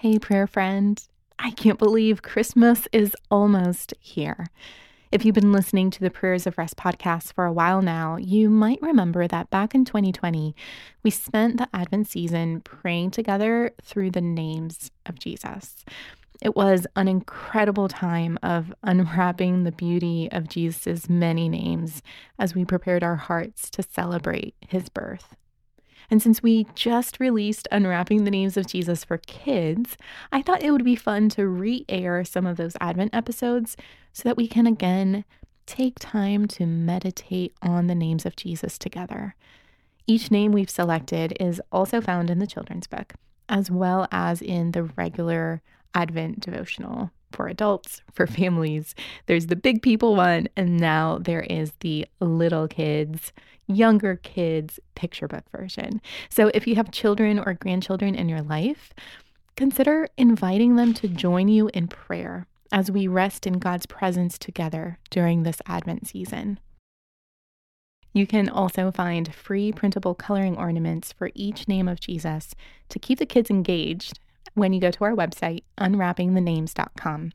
Hey, prayer friend. I can't believe Christmas is almost here. If you've been listening to the Prayers of Rest podcast for a while now, you might remember that back in 2020, we spent the Advent season praying together through the names of Jesus. It was an incredible time of unwrapping the beauty of Jesus' many names as we prepared our hearts to celebrate his birth. And since we just released Unwrapping the Names of Jesus for Kids, I thought it would be fun to re air some of those Advent episodes so that we can again take time to meditate on the names of Jesus together. Each name we've selected is also found in the children's book, as well as in the regular Advent devotional for adults, for families. There's the big people one, and now there is the little kids, younger kids picture book version. So if you have children or grandchildren in your life, consider inviting them to join you in prayer as we rest in God's presence together during this Advent season. You can also find free printable coloring ornaments for each name of Jesus to keep the kids engaged when you go to our website, unwrappingthenames.com.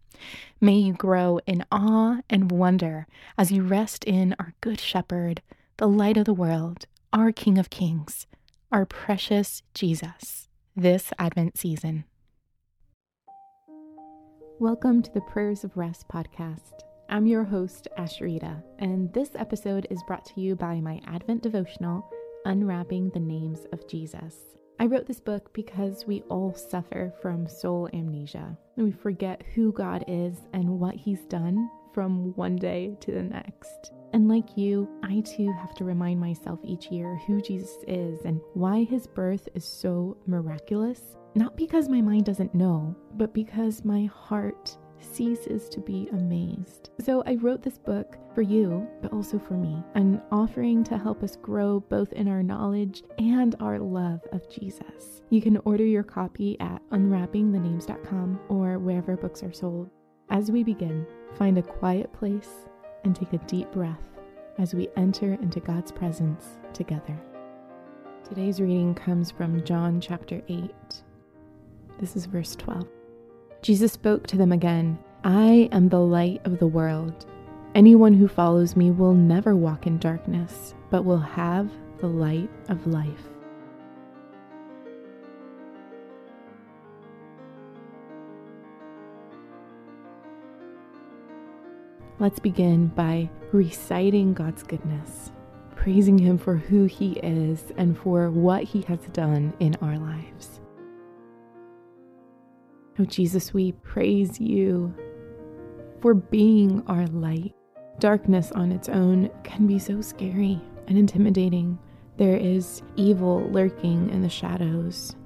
May you grow in awe and wonder as you rest in our Good Shepherd, the light of the world, our King of Kings, our precious Jesus, this Advent season. Welcome to the Prayers of Rest podcast. I'm your host, Asheritah, and this episode is brought to you by my Advent devotional, Unwrapping the Names of Jesus. I wrote this book because we all suffer from soul amnesia. We forget who God is and what He's done from one day to the next. And like you, I too have to remind myself each year who Jesus is and why his birth is so miraculous. Not because my mind doesn't know, but because my heart ceases to be amazed. So I wrote this book for you, but also for me, an offering to help us grow both in our knowledge and our love of Jesus. You can order your copy at unwrappingthenames.com or wherever books are sold. As we begin, find a quiet place and take a deep breath as we enter into God's presence together. Today's reading comes from John chapter 8. This is verse 12. Jesus spoke to them again I am the light of the world. Anyone who follows me will never walk in darkness, but will have the light of life. Let's begin by reciting God's goodness, praising Him for who He is and for what He has done in our lives. Oh, Jesus, we praise you for being our light. Darkness on its own can be so scary and intimidating. There is evil lurking in the shadows.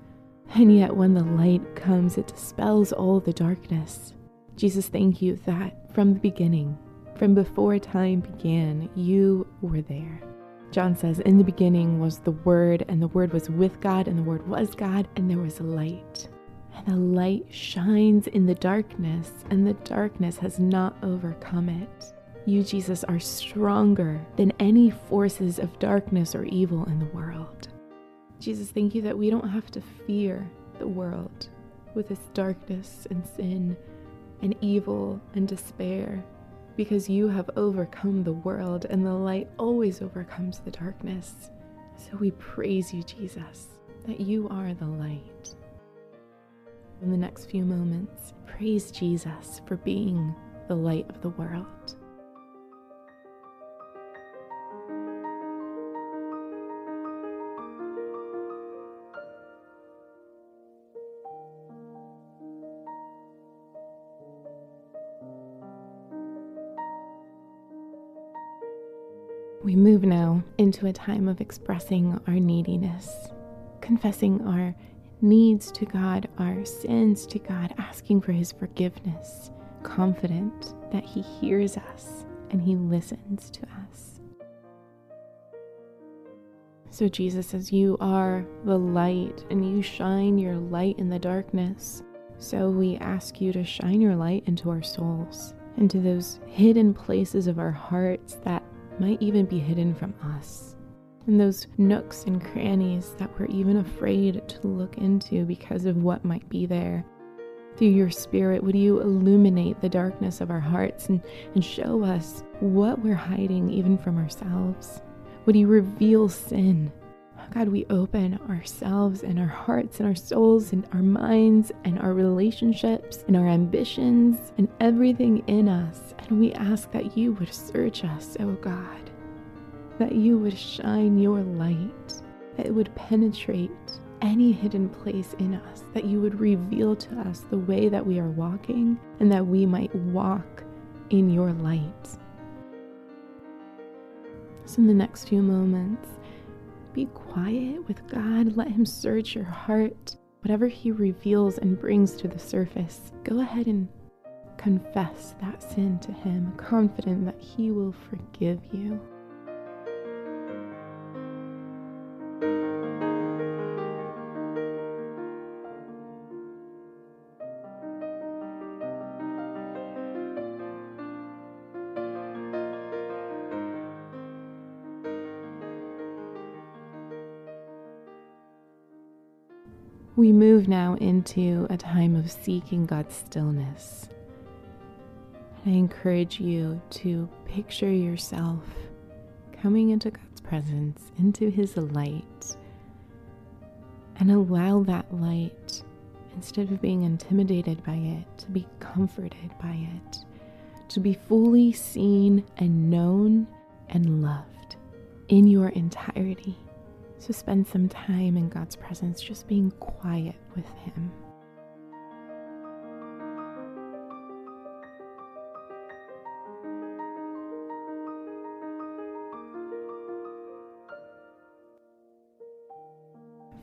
And yet, when the light comes, it dispels all the darkness. Jesus, thank you that from the beginning, from before time began, you were there. John says, In the beginning was the Word, and the Word was with God, and the Word was God, and there was light. And the light shines in the darkness, and the darkness has not overcome it. You, Jesus, are stronger than any forces of darkness or evil in the world. Jesus, thank you that we don't have to fear the world with its darkness and sin and evil and despair because you have overcome the world and the light always overcomes the darkness. So we praise you, Jesus, that you are the light in the next few moments, praise Jesus for being the light of the world. We move now into a time of expressing our neediness, confessing our needs to God, our sins to God, asking for His forgiveness, confident that He hears us and He listens to us. So, Jesus, as you are the light and you shine your light in the darkness, so we ask you to shine your light into our souls, into those hidden places of our hearts that might even be hidden from us in those nooks and crannies that we're even afraid to look into because of what might be there. Through your Spirit, would you illuminate the darkness of our hearts and, and show us what we're hiding even from ourselves? Would you reveal sin? God, we open ourselves and our hearts and our souls and our minds and our relationships and our ambitions and everything in us. And we ask that you would search us, oh God, that you would shine your light, that it would penetrate any hidden place in us, that you would reveal to us the way that we are walking and that we might walk in your light. So, in the next few moments, be quiet with God. Let Him search your heart. Whatever He reveals and brings to the surface, go ahead and confess that sin to Him, confident that He will forgive you. We move now into a time of seeking God's stillness. And I encourage you to picture yourself coming into God's presence, into His light, and allow that light, instead of being intimidated by it, to be comforted by it, to be fully seen and known and loved in your entirety. So spend some time in God's presence, just being quiet with Him.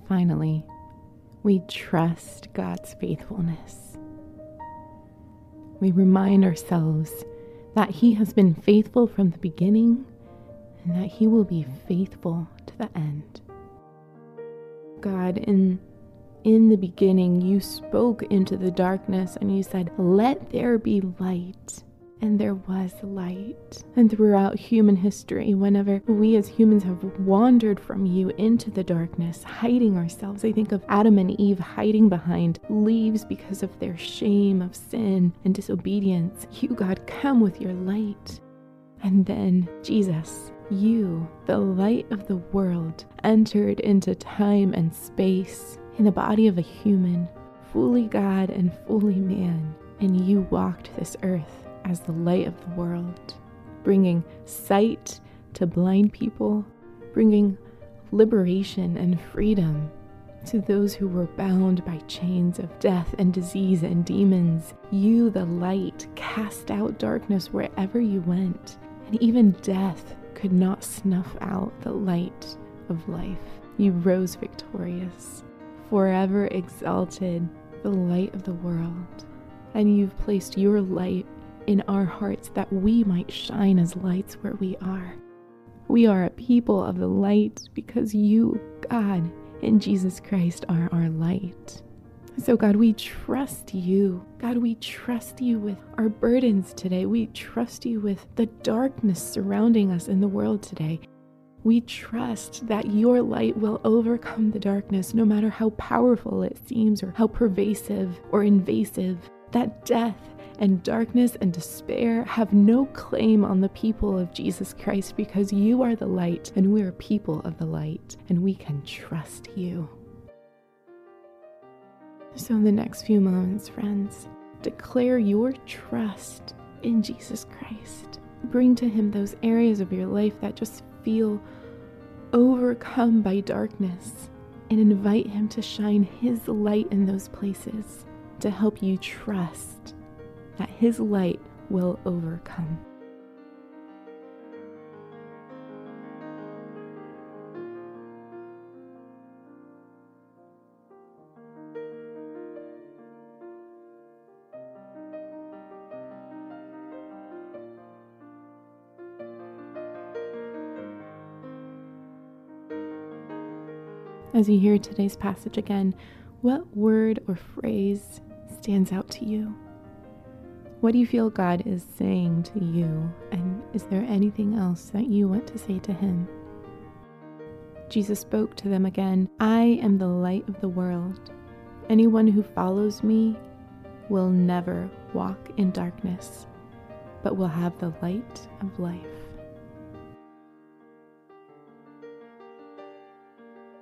Finally, we trust God's faithfulness. We remind ourselves that He has been faithful from the beginning and that He will be faithful to the end. God, in in the beginning you spoke into the darkness and you said, "Let there be light." And there was light. And throughout human history, whenever we as humans have wandered from you into the darkness, hiding ourselves, I think of Adam and Eve hiding behind leaves because of their shame of sin and disobedience. You, God, come with your light. And then Jesus, you, the light of the world, entered into time and space in the body of a human, fully God and fully man, and you walked this earth as the light of the world, bringing sight to blind people, bringing liberation and freedom to those who were bound by chains of death and disease and demons. You, the light, cast out darkness wherever you went, and even death could not snuff out the light of life. You rose victorious, forever exalted, the light of the world. And you've placed your light in our hearts that we might shine as lights where we are. We are a people of the light because you, God, in Jesus Christ, are our light. So, God, we trust you. God, we trust you with our burdens today. We trust you with the darkness surrounding us in the world today. We trust that your light will overcome the darkness, no matter how powerful it seems or how pervasive or invasive. That death and darkness and despair have no claim on the people of Jesus Christ because you are the light and we are people of the light and we can trust you. So, in the next few moments, friends, declare your trust in Jesus Christ. Bring to Him those areas of your life that just feel overcome by darkness and invite Him to shine His light in those places to help you trust that His light will overcome. As you hear today's passage again, what word or phrase stands out to you? What do you feel God is saying to you? And is there anything else that you want to say to Him? Jesus spoke to them again I am the light of the world. Anyone who follows me will never walk in darkness, but will have the light of life.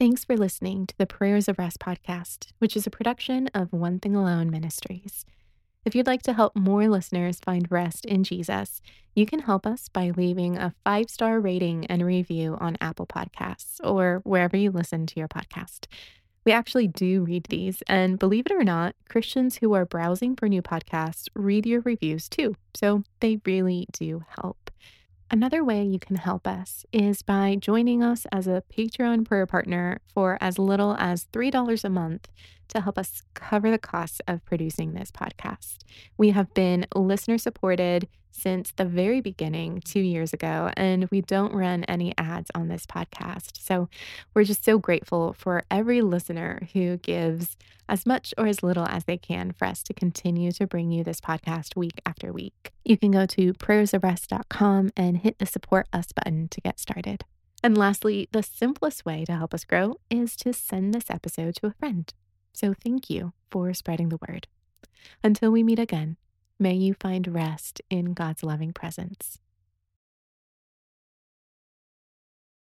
Thanks for listening to the Prayers of Rest podcast, which is a production of One Thing Alone Ministries. If you'd like to help more listeners find rest in Jesus, you can help us by leaving a five star rating and review on Apple Podcasts or wherever you listen to your podcast. We actually do read these, and believe it or not, Christians who are browsing for new podcasts read your reviews too, so they really do help. Another way you can help us is by joining us as a Patreon prayer partner for as little as $3 a month to help us cover the costs of producing this podcast. We have been listener supported since the very beginning, two years ago, and we don't run any ads on this podcast. So we're just so grateful for every listener who gives as much or as little as they can for us to continue to bring you this podcast week after week. You can go to prayersofrest.com and hit the support us button to get started. And lastly, the simplest way to help us grow is to send this episode to a friend. So thank you for spreading the word. Until we meet again, may you find rest in God's loving presence.